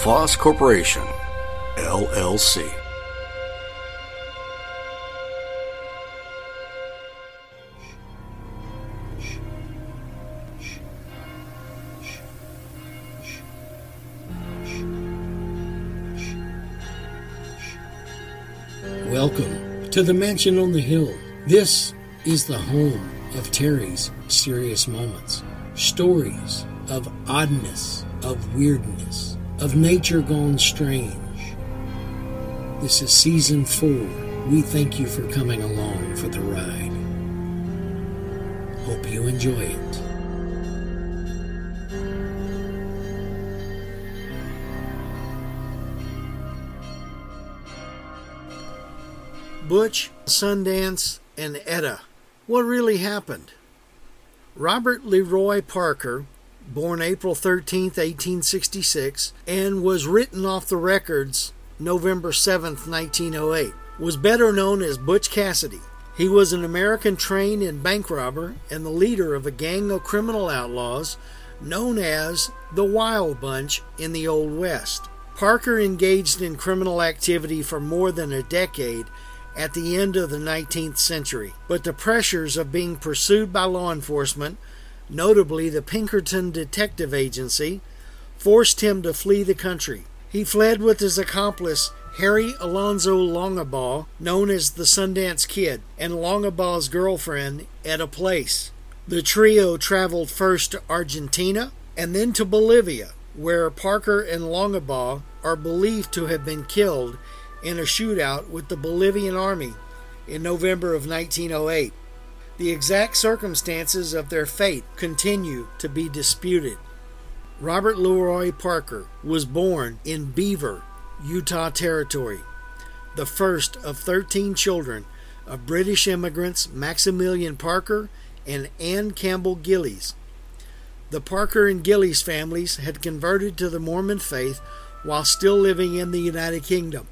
LaFosse Corporation, LLC. Welcome to the Mansion on the Hill. This is the home of Terry's Serious Moments. Stories of oddness, of weirdness, of nature gone strange. This is season four. We thank you for coming along for the ride. Hope you enjoy it. Butch, Sundance, and Etta. What really happened? Robert Leroy Parker, born April 13, 1866, and was written off the records November 7, 1908, was better known as Butch Cassidy. He was an American train and bank robber and the leader of a gang of criminal outlaws known as the Wild Bunch in the Old West. Parker engaged in criminal activity for more than a decade at the end of the 19th century, but the pressures of being pursued by law enforcement, notably the Pinkerton Detective Agency, forced him to flee the country. He fled with his accomplice Harry Alonzo Longabaugh, known as the Sundance Kid, and Longabaugh's girlfriend, Etta Place. The trio traveled first to Argentina and then to Bolivia, where Parker and Longabaugh are believed to have been killed in a shootout with the Bolivian army in November of 1908. The exact circumstances of their fate continue to be disputed. Robert Leroy Parker was born in Beaver, Utah Territory, the first of 13 children of British immigrants Maximilian Parker and Anne Campbell Gillies. The Parker and Gillies families had converted to the Mormon faith while still living in the United Kingdom.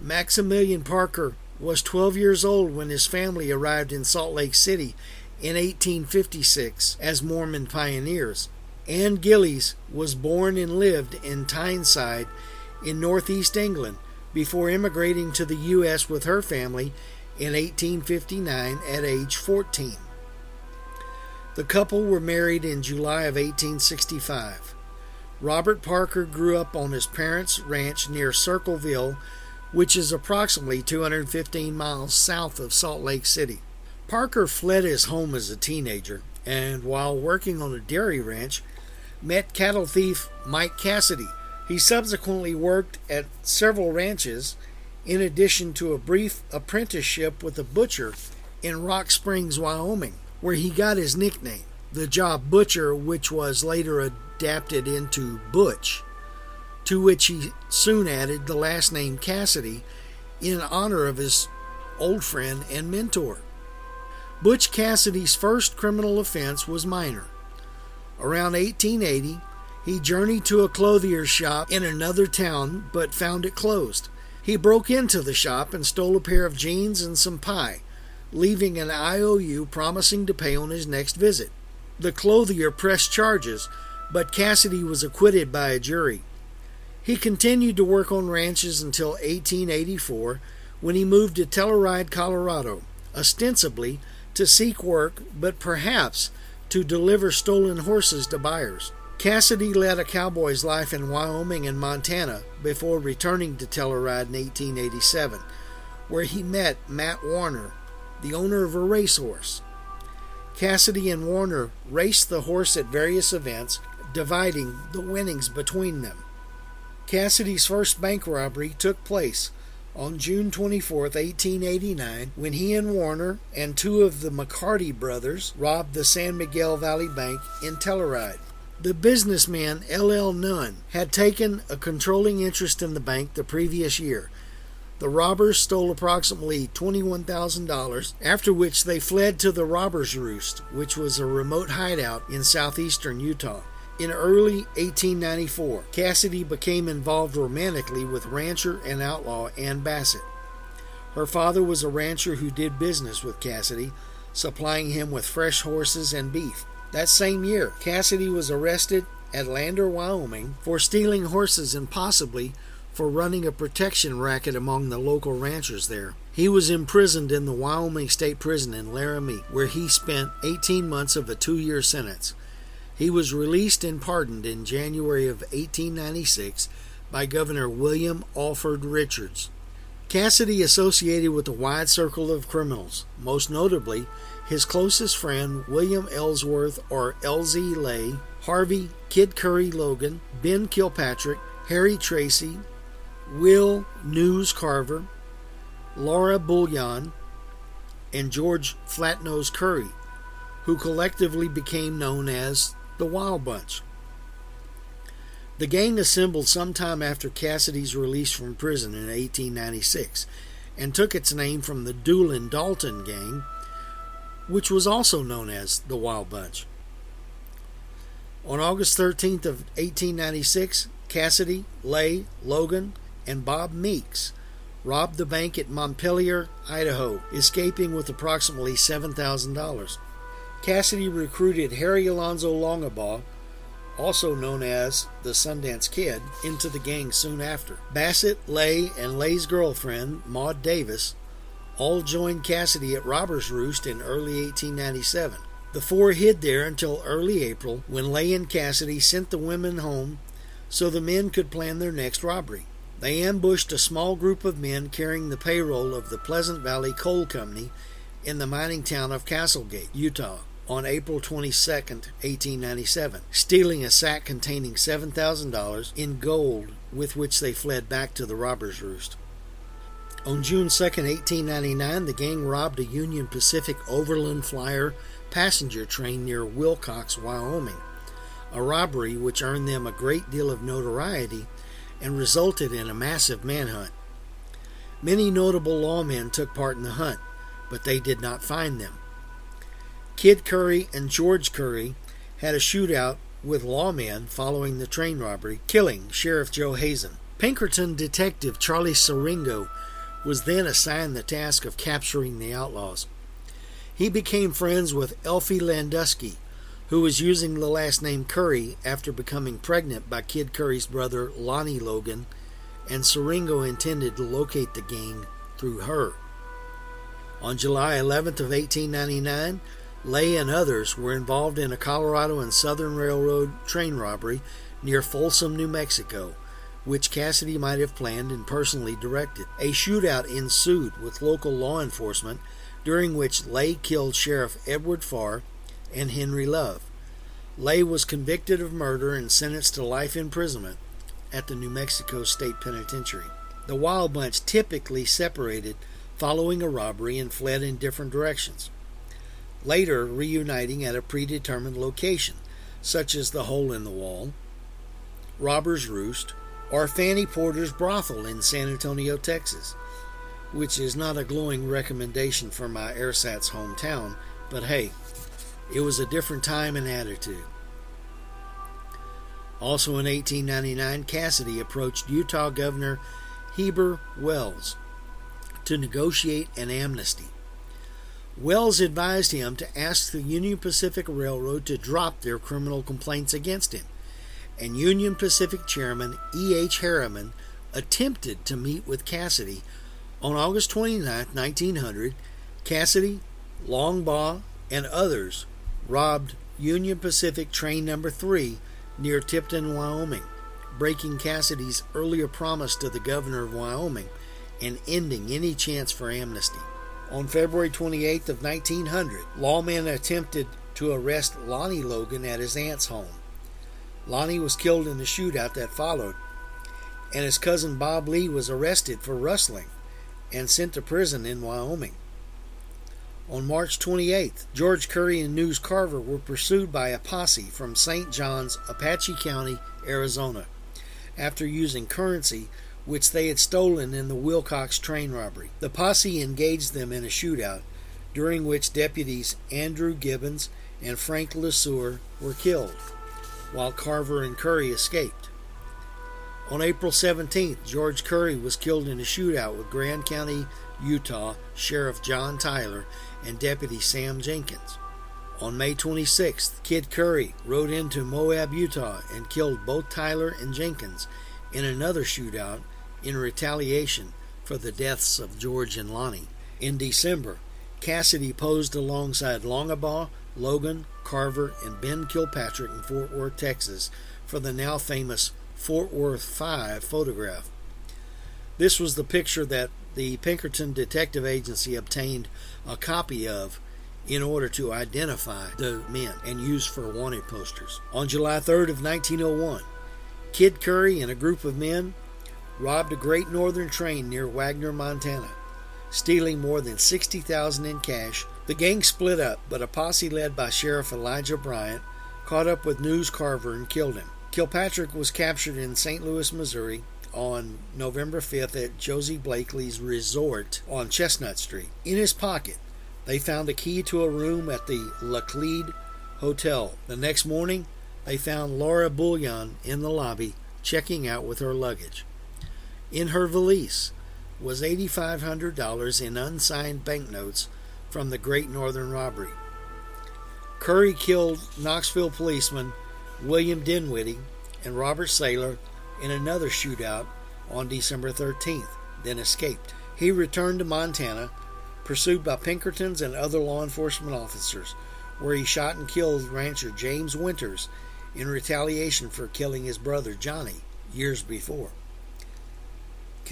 Maximilian Parker was 12 years old when his family arrived in Salt Lake City in 1856 as Mormon pioneers. Anne Gillies was born and lived in Tyneside in northeast England before immigrating to the U.S. with her family in 1859 at age 14. The couple were married in July of 1865. Robert Parker grew up on his parents' ranch near Circleville, which is approximately 215 miles south of Salt Lake City. Parker fled his home as a teenager and, while working on a dairy ranch, met cattle thief Mike Cassidy. He subsequently worked at several ranches, in addition to a brief apprenticeship with a butcher in Rock Springs, Wyoming, where he got his nickname, the job butcher, which was later adapted into Butch to which he soon added the last name Cassidy in honor of his old friend and mentor. Butch Cassidy's first criminal offense was minor. Around 1880, he journeyed to a clothier's shop in another town but found it closed. He broke into the shop and stole a pair of jeans and some pie, leaving an IOU promising to pay on his next visit. The clothier pressed charges, but Cassidy was acquitted by a jury. He continued to work on ranches until 1884 when he moved to Telluride, Colorado, ostensibly to seek work, but perhaps to deliver stolen horses to buyers. Cassidy led a cowboy's life in Wyoming and Montana before returning to Telluride in 1887, where he met Matt Warner, the owner of a racehorse. Cassidy and Warner raced the horse at various events, dividing the winnings between them. Cassidy's first bank robbery took place on June 24, 1889, when he and Warner and two of the McCarty brothers robbed the San Miguel Valley Bank in Telluride. The businessman L.L. Nunn had taken a controlling interest in the bank the previous year. The robbers stole approximately $21,000, after which they fled to the Robbers' Roost, which was a remote hideout in southeastern Utah. In early 1894, Cassidy became involved romantically with rancher and outlaw Ann Bassett. Her father was a rancher who did business with Cassidy, supplying him with fresh horses and beef. That same year, Cassidy was arrested at Lander, Wyoming, for stealing horses and possibly for running a protection racket among the local ranchers there. He was imprisoned in the Wyoming State Prison in Laramie, where he spent 18 months of a two year sentence. He was released and pardoned in January of 1896 by Governor William Alford Richards. Cassidy associated with a wide circle of criminals, most notably his closest friend William Ellsworth or Elzie Lay, Harvey Kid Curry Logan, Ben Kilpatrick, Harry Tracy, Will News Carver, Laura Bullion, and George Flatnose Curry, who collectively became known as the Wild Bunch. The gang assembled sometime after Cassidy's release from prison in 1896 and took its name from the Doolin Dalton gang, which was also known as the Wild Bunch. On August 13th of 1896, Cassidy, Lay, Logan, and Bob Meeks robbed the bank at Montpelier, Idaho, escaping with approximately $7,000. Cassidy recruited Harry Alonzo Longabaugh, also known as the Sundance Kid, into the gang soon after. Bassett, Lay, and Lay's girlfriend, Maud Davis, all joined Cassidy at Robbers Roost in early 1897. The four hid there until early April when Lay and Cassidy sent the women home so the men could plan their next robbery. They ambushed a small group of men carrying the payroll of the Pleasant Valley Coal Company in the mining town of Castlegate, Utah, on April 22, 1897, stealing a sack containing $7,000 in gold with which they fled back to the robber's roost. On June 2, 1899, the gang robbed a Union Pacific Overland Flyer passenger train near Wilcox, Wyoming, a robbery which earned them a great deal of notoriety and resulted in a massive manhunt. Many notable lawmen took part in the hunt, but they did not find them. Kid Curry and George Curry had a shootout with lawmen following the train robbery, killing Sheriff Joe Hazen. Pinkerton detective Charlie Siringo was then assigned the task of capturing the outlaws. He became friends with Elfie Landusky, who was using the last name Curry after becoming pregnant by Kid Curry's brother Lonnie Logan, and Siringo intended to locate the gang through her. On July 11th of 1899, Lay and others were involved in a Colorado and Southern Railroad train robbery near Folsom, New Mexico, which Cassidy might have planned and personally directed. A shootout ensued with local law enforcement, during which Lay killed Sheriff Edward Farr and Henry Love. Lay was convicted of murder and sentenced to life imprisonment at the New Mexico State Penitentiary. The Wild Bunch typically separated following a robbery and fled in different directions, later reuniting at a predetermined location, such as the Hole in the Wall, Robber's Roost, or Fanny Porter's Brothel in San Antonio, Texas, which is not a glowing recommendation for my ersatz hometown, but hey, it was a different time and attitude. Also in 1899, Cassidy approached Utah Governor Heber Wells to negotiate an amnesty. Wells advised him to ask the Union Pacific Railroad to drop their criminal complaints against him, and Union Pacific Chairman E. H. Harriman attempted to meet with Cassidy on August 29, 1900. Cassidy, Longabaugh, and others robbed Union Pacific train number 3 near Tipton, Wyoming, breaking Cassidy's earlier promise to the governor of Wyoming and ending any chance for amnesty. On February 28th of 1900, lawmen attempted to arrest Lonnie Logan at his aunt's home. Lonnie was killed in the shootout that followed, and his cousin Bob Lee was arrested for rustling and sent to prison in Wyoming. On March 28th, George Curry and News Carver were pursued by a posse from St. John's, Apache County, Arizona, after using currency which they had stolen in the Wilcox train robbery. The posse engaged them in a shootout, during which deputies Andrew Gibbons and Frank LeSueur were killed, while Carver and Curry escaped. On April 17th, George Curry was killed in a shootout with Grand County, Utah Sheriff John Tyler and Deputy Sam Jenkins. On May 26th, Kid Curry rode into Moab, Utah and killed both Tyler and Jenkins in another shootout in retaliation for the deaths of George and Lonnie. In December, Cassidy posed alongside Longabaugh, Logan, Carver, and Ben Kilpatrick in Fort Worth, Texas for the now famous Fort Worth 5 photograph. This was the picture that the Pinkerton Detective Agency obtained a copy of in order to identify the men and use for wanted posters. On July 3rd of 1901, Kid Curry and a group of men robbed a Great Northern train near Wagner, Montana, stealing more than 60,000 in cash. The gang split up, but a posse led by Sheriff Elijah Bryant caught up with News Carver and killed him. Kilpatrick was captured in St. Louis, Missouri on November 5th at Josie Blakely's resort on Chestnut Street. In his pocket, they found a key to a room at the Laclede Hotel. The next morning, they found Laura Bullion in the lobby checking out with her luggage. In her valise was $8,500 in unsigned banknotes from the Great Northern Robbery. Curry killed Knoxville policeman William Dinwiddie and Robert Saylor in another shootout on December 13th, then escaped. He returned to Montana, pursued by Pinkertons and other law enforcement officers, where he shot and killed rancher James Winters in retaliation for killing his brother Johnny years before.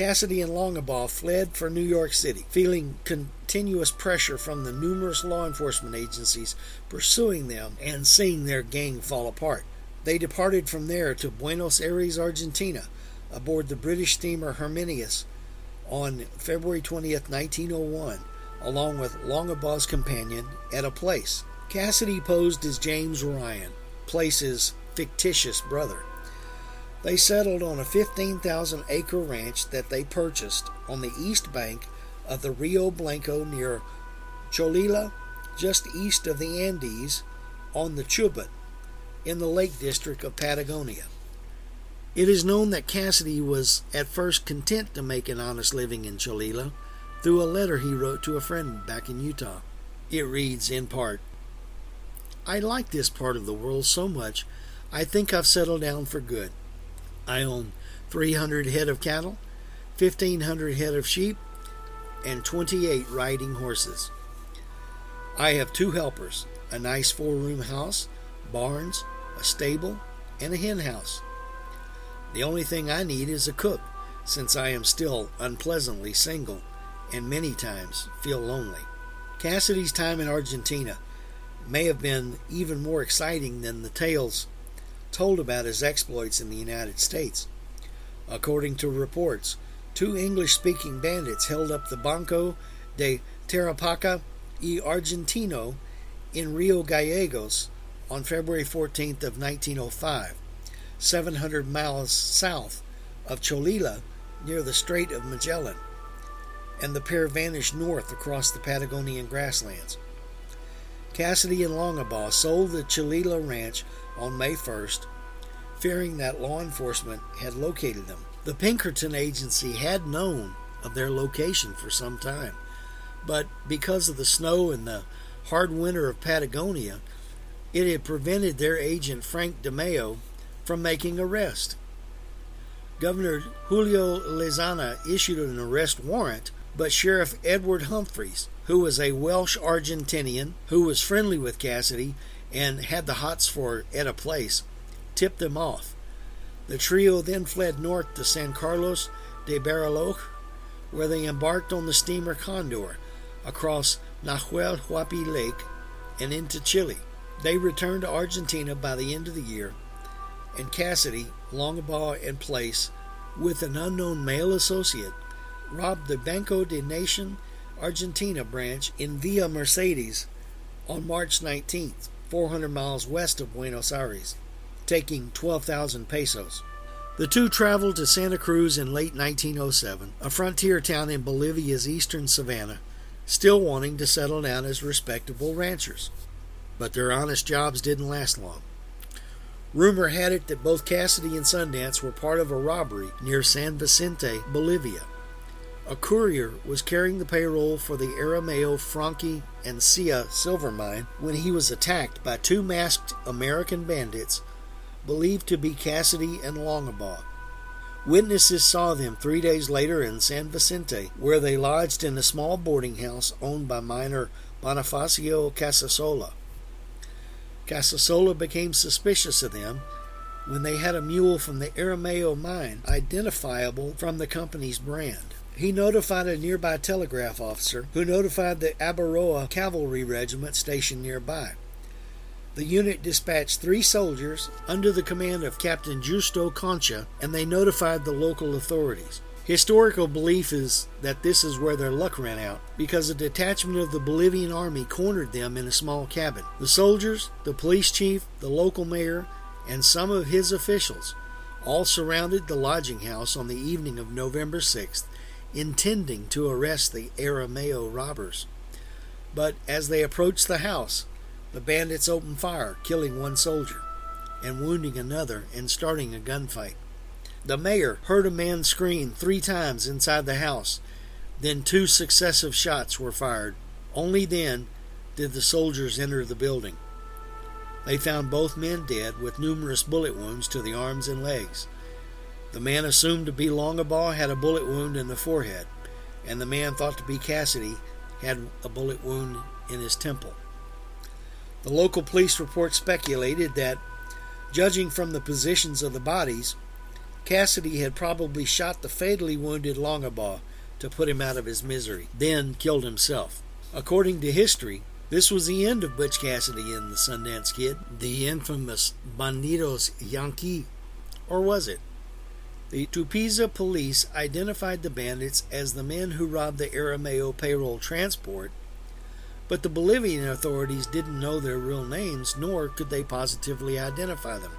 Cassidy and Longabaugh fled for New York City, feeling continuous pressure from the numerous law enforcement agencies pursuing them and seeing their gang fall apart. They departed from there to Buenos Aires, Argentina, aboard the British steamer Herminius on February 20th, 1901, along with Longabaugh's companion, Etta Place. Cassidy posed as James Ryan, Place's fictitious brother. They settled on a 15,000 acre ranch that they purchased on the east bank of the Rio Blanco near Cholila, just east of the Andes, on the Chubut, in the Lake District of Patagonia. It is known that Cassidy was at first content to make an honest living in Cholila through a letter he wrote to a friend back in Utah. It reads in part I like this part of the world so much, I think I've settled down for good. I own 300 head of cattle, 1,500 head of sheep, and 28 riding horses. I have two helpers, a nice four room house, barns, a stable, and a hen house. The only thing I need is a cook, since I am still unpleasantly single and many times feel lonely. Cassidy's time in Argentina may have been even more exciting than the tales told about his exploits in the United States. According to reports, two English speaking bandits held up the Banco de Tarapaca y Argentino in Rio Gallegos on February 14th of 1905, 700 miles south of Cholila near the Strait of Magellan, and the pair vanished north across the Patagonian grasslands. Cassidy and Longabaugh sold the Cholila ranch on May 1st, fearing that law enforcement had located them. The Pinkerton agency had known of their location for some time, but because of the snow and the hard winter of Patagonia, it had prevented their agent Frank Dimaio from making arrest. Governor Julio Lezana issued an arrest warrant, but Sheriff Edward Humphreys, who was a Welsh Argentinian who was friendly with Cassidy and had the hots for Etta Place, tipped them off. The trio then fled north to San Carlos de Bariloche, where they embarked on the steamer Condor across Nahuel Huapi Lake and into Chile. They returned to Argentina by the end of the year, and Cassidy, Longabaugh, and Place, with an unknown male associate, robbed the Banco de Nation Argentina branch in Villa Mercedes on March 19th, 400 miles west of Buenos Aires, taking 12,000 pesos. The two traveled to Santa Cruz in late 1907, a frontier town in Bolivia's eastern savannah, still wanting to settle down as respectable ranchers. But their honest jobs didn't last long. Rumor had it that both Cassidy and Sundance were part of a robbery near San Vicente, Bolivia. A courier was carrying the payroll for the Aramayo Franchi, and Sia silver mine when he was attacked by two masked American bandits believed to be Cassidy and Longabaugh. Witnesses saw them three days later in San Vicente, where they lodged in a small boarding house owned by miner Bonifacio Casasola. Casasola became suspicious of them when they had a mule from the Aramayo mine identifiable from the company's brand. He notified a nearby telegraph officer who notified the Abaroa cavalry regiment stationed nearby. The unit dispatched three soldiers under the command of Captain Justo Concha, and they notified the local authorities. Historical belief is that this is where their luck ran out, because a detachment of the Bolivian army cornered them in a small cabin. The soldiers, the police chief, the local mayor, and some of his officials all surrounded the lodging house on the evening of November 6th, intending to arrest the Aramayo robbers. But as they approached the house, the bandits opened fire, killing one soldier and wounding another and starting a gunfight. The mayor heard a man scream three times inside the house. Then two successive shots were fired. Only then did the soldiers enter the building. They found both men dead with numerous bullet wounds to the arms and legs. The man assumed to be Longabaugh had a bullet wound in the forehead, and the man thought to be Cassidy had a bullet wound in his temple. The local police report speculated that, judging from the positions of the bodies, Cassidy had probably shot the fatally wounded Longabaugh to put him out of his misery, then killed himself. According to history, this was the end of Butch Cassidy and the Sundance Kid, the infamous Bandidos Yankee. Or was it? The Tupiza police identified the bandits as the men who robbed the Aramayo payroll transport, but the Bolivian authorities didn't know their real names, nor could they positively identify them.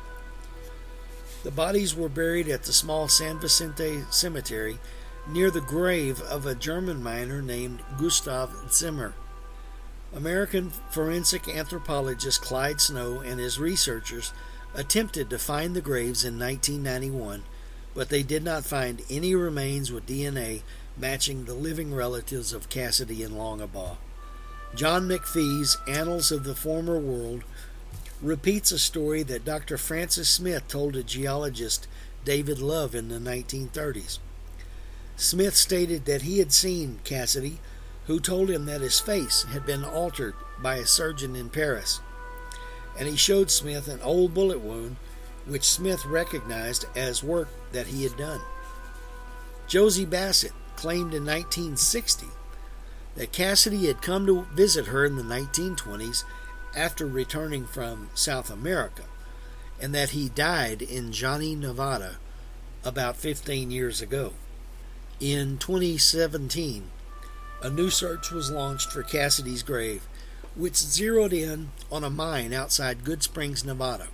The bodies were buried at the small San Vicente cemetery near the grave of a German miner named Gustav Zimmer. American forensic anthropologist Clyde Snow and his researchers attempted to find the graves in 1991, but they did not find any remains with DNA matching the living relatives of Cassidy and Longabaugh. John McPhee's Annals of the Former World repeats a story that Dr. Francis Smith told to geologist David Love in the 1930s. Smith stated that he had seen Cassidy, who told him that his face had been altered by a surgeon in Paris. And he showed Smith an old bullet wound, which Smith recognized as work that he had done. Josie Bassett claimed in 1960 that Cassidy had come to visit her in the 1920s after returning from South America, and that he died in Johnnie, Nevada, about 15 years ago. In 2017, a new search was launched for Cassidy's grave, which zeroed in on a mine outside Good Springs, Nevada.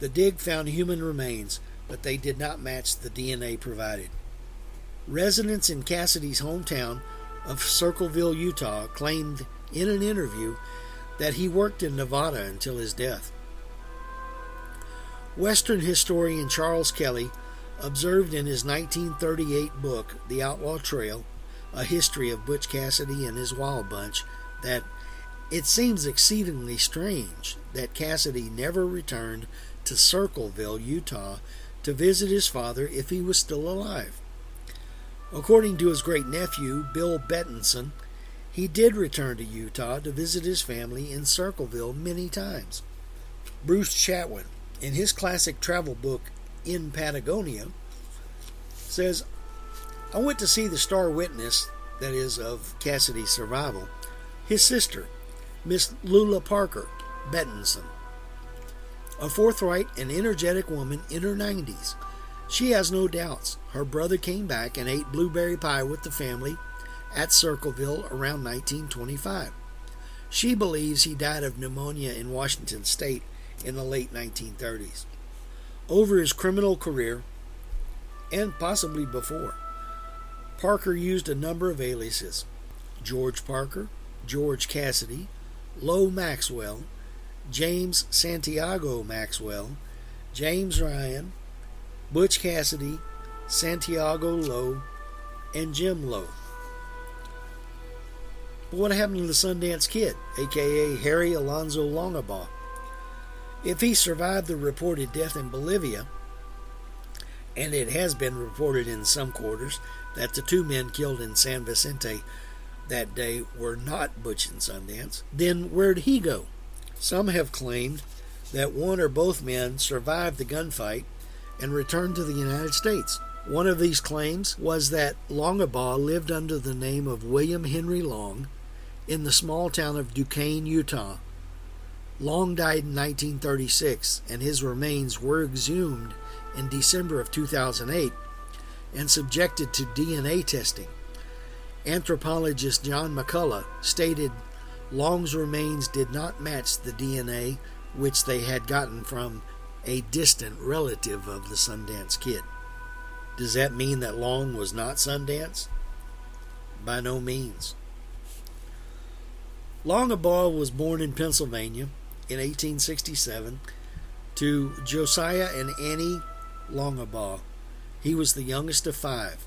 The dig found human remains, but they did not match the DNA provided. Residents in Cassidy's hometown of Circleville, Utah, claimed in an interview that he worked in Nevada until his death. Western historian Charles Kelly observed in his 1938 book, The Outlaw Trail A History of Butch Cassidy and His Wild Bunch, that it seems exceedingly strange that Cassidy never returned to Circleville, Utah, to visit his father if he was still alive. According to his great nephew, Bill Betenson, he did return to Utah to visit his family in Circleville many times. Bruce Chatwin, in his classic travel book, In Patagonia, says, I went to see the star witness, that is, of Cassidy's survival, his sister, Miss Lula Parker Betenson, a forthright and energetic woman in her 90s. She has no doubts. Her brother came back and ate blueberry pie with the family at Circleville around 1925. She believes he died of pneumonia in Washington state in the late 1930s. Over his criminal career, and possibly before, Parker used a number of aliases George Parker, George Cassidy, Lowe Maxwell, James Santiago Maxwell, James Ryan, Butch Cassidy, Santiago Lowe, and Jim Lowe. But what happened to the Sundance Kid, aka Harry Alonzo Longabaugh? If he survived the reported death in Bolivia, and it has been reported in some quarters that the two men killed in San Vicente that day were not Butch and Sundance, then where'd he go? Some have claimed that one or both men survived the gunfight and returned to the United States. One of these claims was that Longabaugh lived under the name of William Henry Long in the small town of Duchesne, Utah. Long died in 1936, and his remains were exhumed in December of 2008 and subjected to DNA testing. Anthropologist John McCullough stated Long's remains did not match the DNA which they had gotten from a distant relative of the Sundance Kid. Does that mean that Long was not Sundance? By no means. Longabaugh was born in Pennsylvania in 1867 to Josiah and Annie Longabaugh. He was the youngest of five.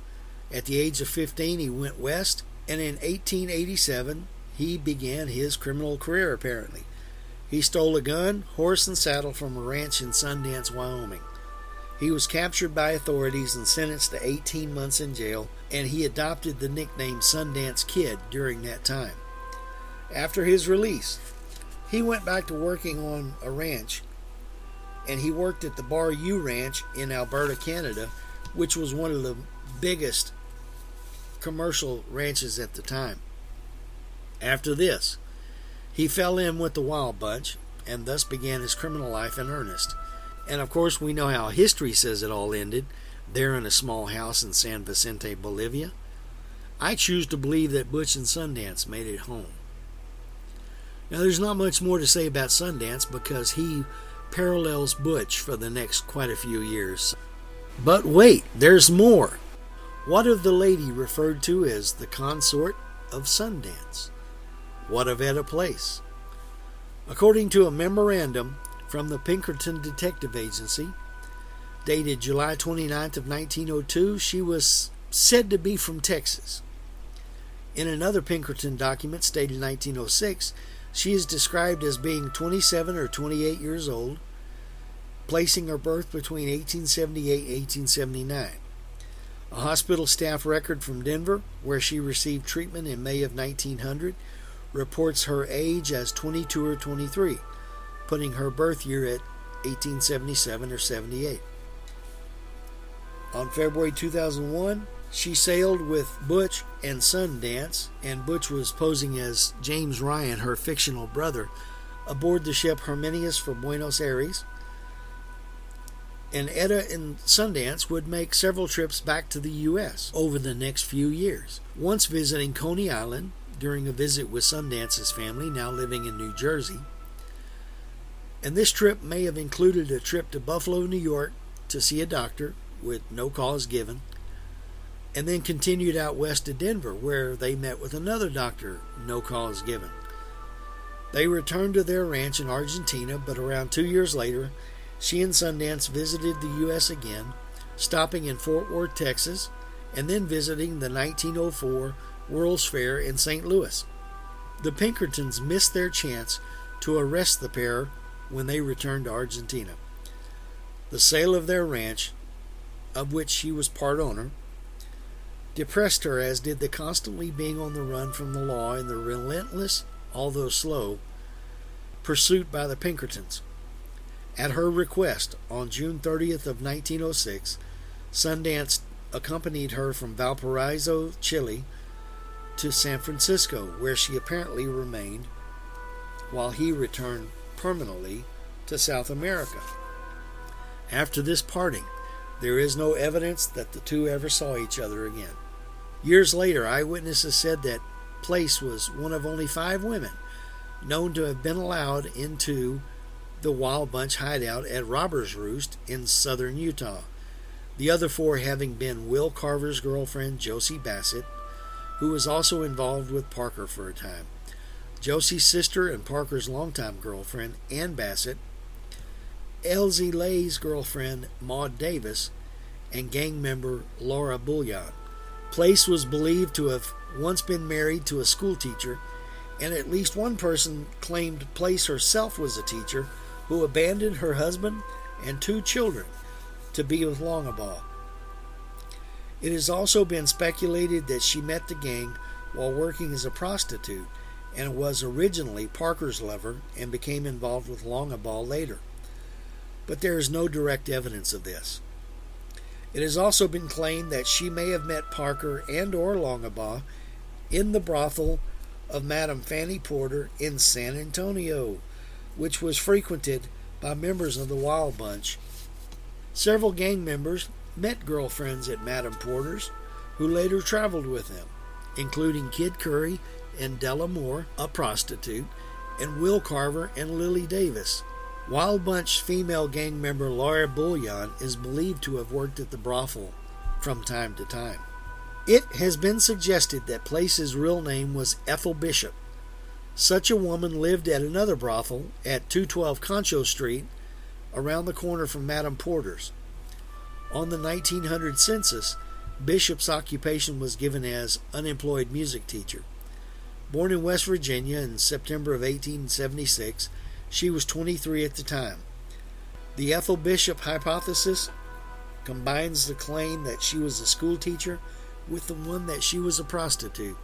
At the age of 15, he went west, and in 1887, he began his criminal career apparently. He stole a gun, horse, and saddle from a ranch in Sundance, Wyoming. He was captured by authorities and sentenced to 18 months in jail, and he adopted the nickname Sundance Kid during that time. After his release, he went back to working on a ranch, and he worked at the Bar U Ranch in Alberta, Canada, which was one of the biggest commercial ranches at the time. After this, he fell in with the Wild Bunch and thus began his criminal life in earnest. And of course, we know how history says it all ended there in a small house in San Vicente, Bolivia. I choose to believe that Butch and Sundance made it home. Now, there's not much more to say about Sundance because he parallels Butch for the next quite a few years. But wait, there's more. What of the lady referred to as the consort of Sundance? What of Etta Place? According to a memorandum from the Pinkerton Detective Agency, dated July 29th of 1902, she was said to be from Texas. In another Pinkerton document stated 1906, she is described as being 27 or 28 years old, placing her birth between 1878 and 1879. A hospital staff record from Denver, where she received treatment in May of 1900, reports her age as 22 or 23, putting her birth year at 1877 or 78. On February 2001, she sailed with Butch and Sundance, and Butch was posing as James Ryan, her fictional brother, aboard the ship Herminius for Buenos Aires. And Etta and Sundance would make several trips back to the U.S. over the next few years, once visiting Coney Island, during a visit with Sundance's family, now living in New Jersey. And this trip may have included a trip to Buffalo, New York to see a doctor with no cause given, and then continued out west to Denver where they met with another doctor, no cause given. They returned to their ranch in Argentina, but around two years later, she and Sundance visited the U.S. again, stopping in Fort Worth, Texas, and then visiting the 1904 World's Fair in St. Louis. The Pinkertons missed their chance to arrest the pair when they returned to Argentina. The sale of their ranch, of which she was part owner, depressed her as did the constantly being on the run from the law and the relentless, although slow, pursuit by the Pinkertons. At her request, on June 30th of 1906, Sundance accompanied her from Valparaiso, Chile, to San Francisco, where she apparently remained while he returned permanently to South America. After this parting, there is no evidence that the two ever saw each other again. Years later, eyewitnesses said that Place was one of only five women known to have been allowed into the Wild Bunch hideout at Robber's Roost in southern Utah. The other four having been Will Carver's girlfriend, Josie Bassett, who was also involved with Parker for a time, Josie's sister and Parker's longtime girlfriend, Ann Bassett, Elzie Lay's girlfriend, Maud Davis, and gang member Laura Bullion. Place was believed to have once been married to a schoolteacher, and at least one person claimed Place herself was a teacher who abandoned her husband and two children to be with Longabaugh. It has also been speculated that she met the gang while working as a prostitute and was originally Parker's lover and became involved with Longabaugh later. But there is no direct evidence of this. It has also been claimed that she may have met Parker and or Longabaugh in the brothel of Madame Fanny Porter in San Antonio, which was frequented by members of the Wild Bunch. Several gang members met girlfriends at Madame Porter's who later traveled with him, including Kid Curry and Della Moore, a prostitute, and Will Carver and Lily Davis. Wild Bunch female gang member Laura Bullion is believed to have worked at the brothel from time to time. It has been suggested that Place's real name was Ethel Bishop. Such a woman lived at another brothel at 212 Concho Street, around the corner from Madame Porter's. On the 1900 census, Bishop's occupation was given as unemployed music teacher. Born in West Virginia in September of 1876, she was 23 at the time. The Ethel Bishop hypothesis combines the claim that she was a school teacher with the one that she was a prostitute.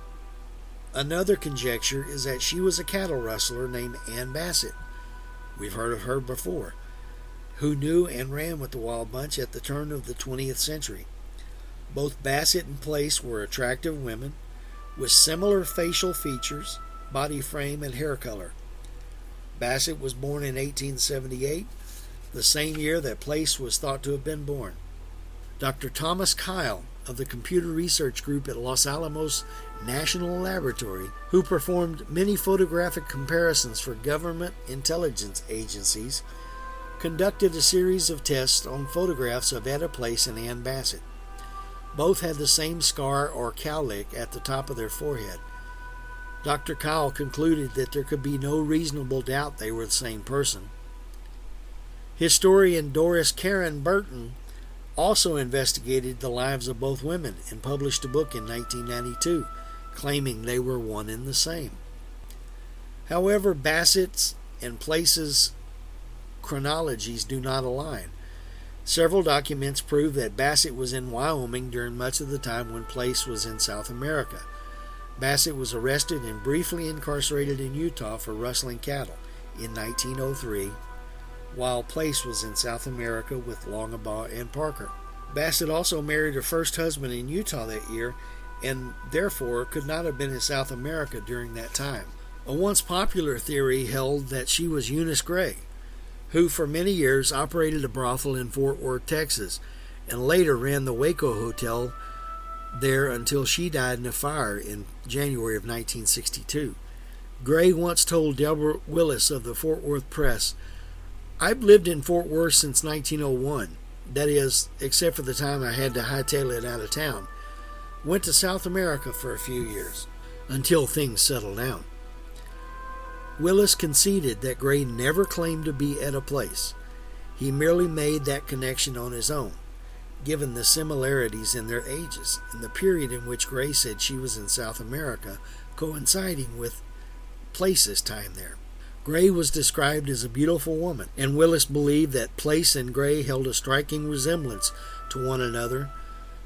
Another conjecture is that she was a cattle rustler named Ann Bassett. We've heard of her before, who knew and ran with the Wild Bunch at the turn of the 20th century. Both Bassett and Place were attractive women with similar facial features, body frame, and hair color. Bassett was born in 1878, the same year that Place was thought to have been born. Dr. Thomas Kyle of the Computer Research Group at Los Alamos National Laboratory, who performed many photographic comparisons for government intelligence agencies, conducted a series of tests on photographs of Etta Place and Ann Bassett. Both had the same scar or cowlick at the top of their forehead. Dr. Kyle concluded that there could be no reasonable doubt they were the same person. Historian Doris Karen Burton also investigated the lives of both women and published a book in 1992 claiming they were one and the same. However, Bassett's and Place's chronologies do not align. Several documents prove that Bassett was in Wyoming during much of the time when Place was in South America. Bassett was arrested and briefly incarcerated in Utah for rustling cattle in 1903, while Place was in South America with Longabaugh and Parker. Bassett also married her first husband in Utah that year and therefore could not have been in South America during that time. A once popular theory held that she was Eunice Gray, who for many years operated a brothel in Fort Worth, Texas, and later ran the Waco Hotel there until she died in a fire in January of 1962. Gray once told Deborah Willis of the Fort Worth Press, I've lived in Fort Worth since 1901. That is, except for the time I had to hightail it out of town. Went to South America for a few years until things settled down. Willis conceded that Gray never claimed to be at a place. He merely made that connection on his own given the similarities in their ages and the period in which Gray said she was in South America, coinciding with Place's time there. Gray was described as a beautiful woman, and Willis believed that Place and Gray held a striking resemblance to one another,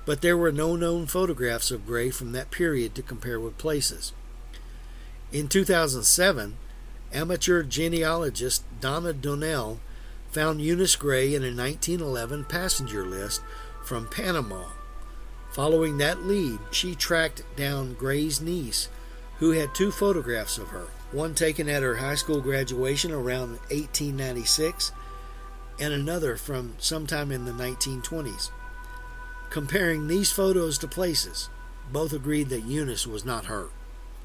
but there were no known photographs of Gray from that period to compare with Place's. In 2007, amateur genealogist Donna Donnell found Eunice Gray in a 1911 passenger list from Panama. Following that lead, she tracked down Gray's niece, who had two photographs of her one taken at her high school graduation around 1896, and another from sometime in the 1920s. Comparing these photos to places, both agreed that Eunice was not her.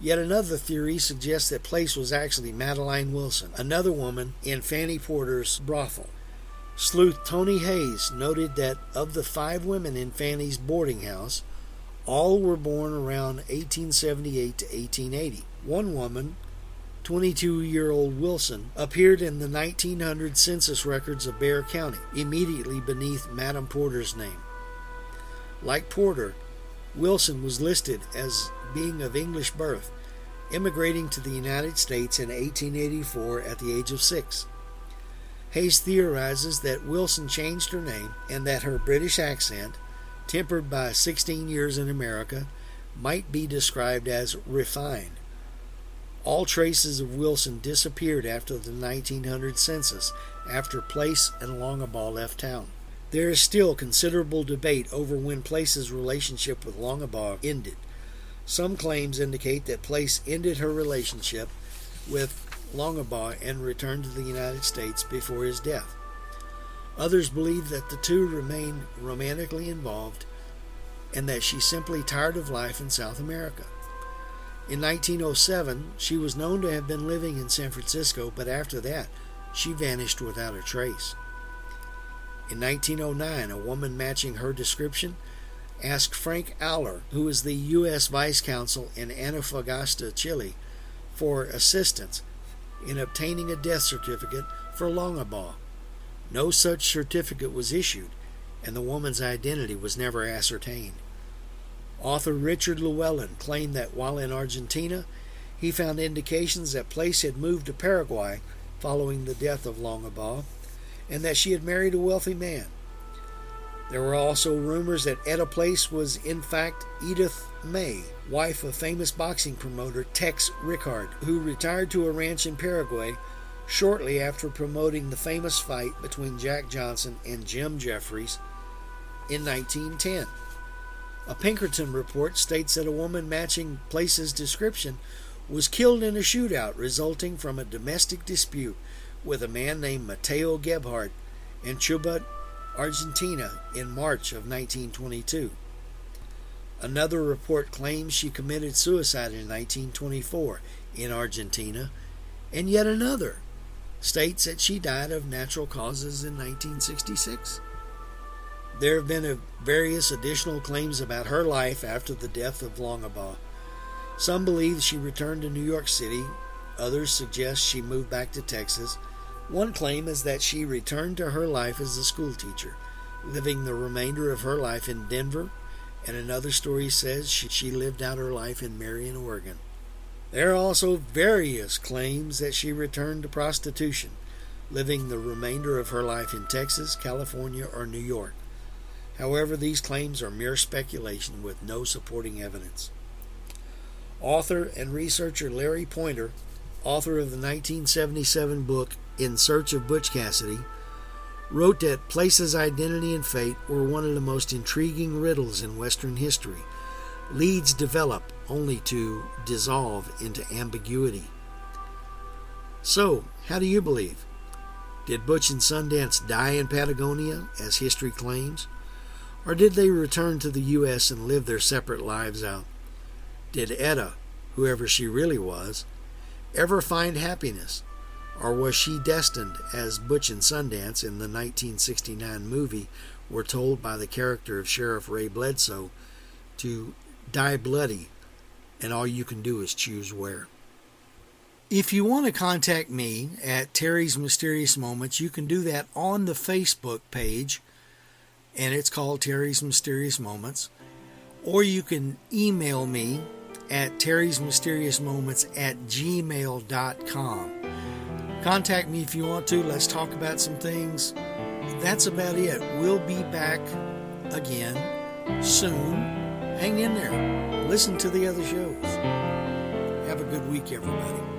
Yet another theory suggests that Place was actually Madeline Wilson, another woman in Fanny Porter's brothel. Sleuth Tony Hayes noted that of the five women in Fanny's boarding house, all were born around 1878 to 1880. One woman, 22 year old Wilson, appeared in the 1900 census records of Bexar County, immediately beneath Madam Porter's name. Like Porter, Wilson was listed as being of English birth, immigrating to the United States in 1884 at the age of six. Hayes theorizes that Wilson changed her name and that her British accent, tempered by 16 years in America, might be described as refined. All traces of Wilson disappeared after the 1900 census, after Place and Longabaugh left town. There is still considerable debate over when Place's relationship with Longabaugh ended. Some claims indicate that Place ended her relationship with Longabaugh and returned to the United States before his death. Others believe that the two remained romantically involved and that she simply tired of life in South America. In 1907, she was known to have been living in San Francisco, but after that, she vanished without a trace. In 1909, a woman matching her description asked Frank Aller, who was the U.S. Vice Consul in Antofagasta, Chile, for assistance in obtaining a death certificate for Longabaugh. No such certificate was issued, and the woman's identity was never ascertained. Author Richard Llewellyn claimed that while in Argentina, he found indications that Place had moved to Paraguay following the death of Longabaugh, and that she had married a wealthy man. There were also rumors that Etta Place was in fact Edith May, wife of famous boxing promoter Tex Rickard, who retired to a ranch in Paraguay shortly after promoting the famous fight between Jack Johnson and Jim Jeffries in 1910. A Pinkerton report states that a woman matching Place's description was killed in a shootout resulting from a domestic dispute with a man named Mateo Gebhardt in Chubut, Argentina in March of 1922. Another report claims she committed suicide in 1924 in Argentina, and yet another states that she died of natural causes in 1966. There have been uh, various additional claims about her life after the death of Longabaugh. Some believe she returned to New York City, others suggest she moved back to Texas. One claim is that she returned to her life as a schoolteacher, living the remainder of her life in Denver and another story says she, she lived out her life in Marion, Oregon. There are also various claims that she returned to prostitution, living the remainder of her life in Texas, California, or New York. However, these claims are mere speculation with no supporting evidence. Author and researcher Larry Pointer, author of the 1977 book In Search of Butch Cassidy, wrote that Place's identity and fate were one of the most intriguing riddles in Western history. Leads develop only to dissolve into ambiguity. So, how do you believe? Did Butch and Sundance die in Patagonia, as history claims? Or did they return to the U.S. and live their separate lives out? Did Etta, whoever she really was, ever find happiness? Or was she destined, as Butch and Sundance in the 1969 movie were told by the character of Sheriff Ray Bledsoe, to die bloody, and all you can do is choose where? If you want to contact me at Terry's Mysterious Moments, you can do that on the Facebook page, and it's called Terry's Mysterious Moments. Or you can email me at Terry's Mysterious Moments at gmail.com. Contact me if you want to. Let's talk about some things. That's about it. We'll be back again soon. Hang in there. Listen to the other shows. Have a good week, everybody.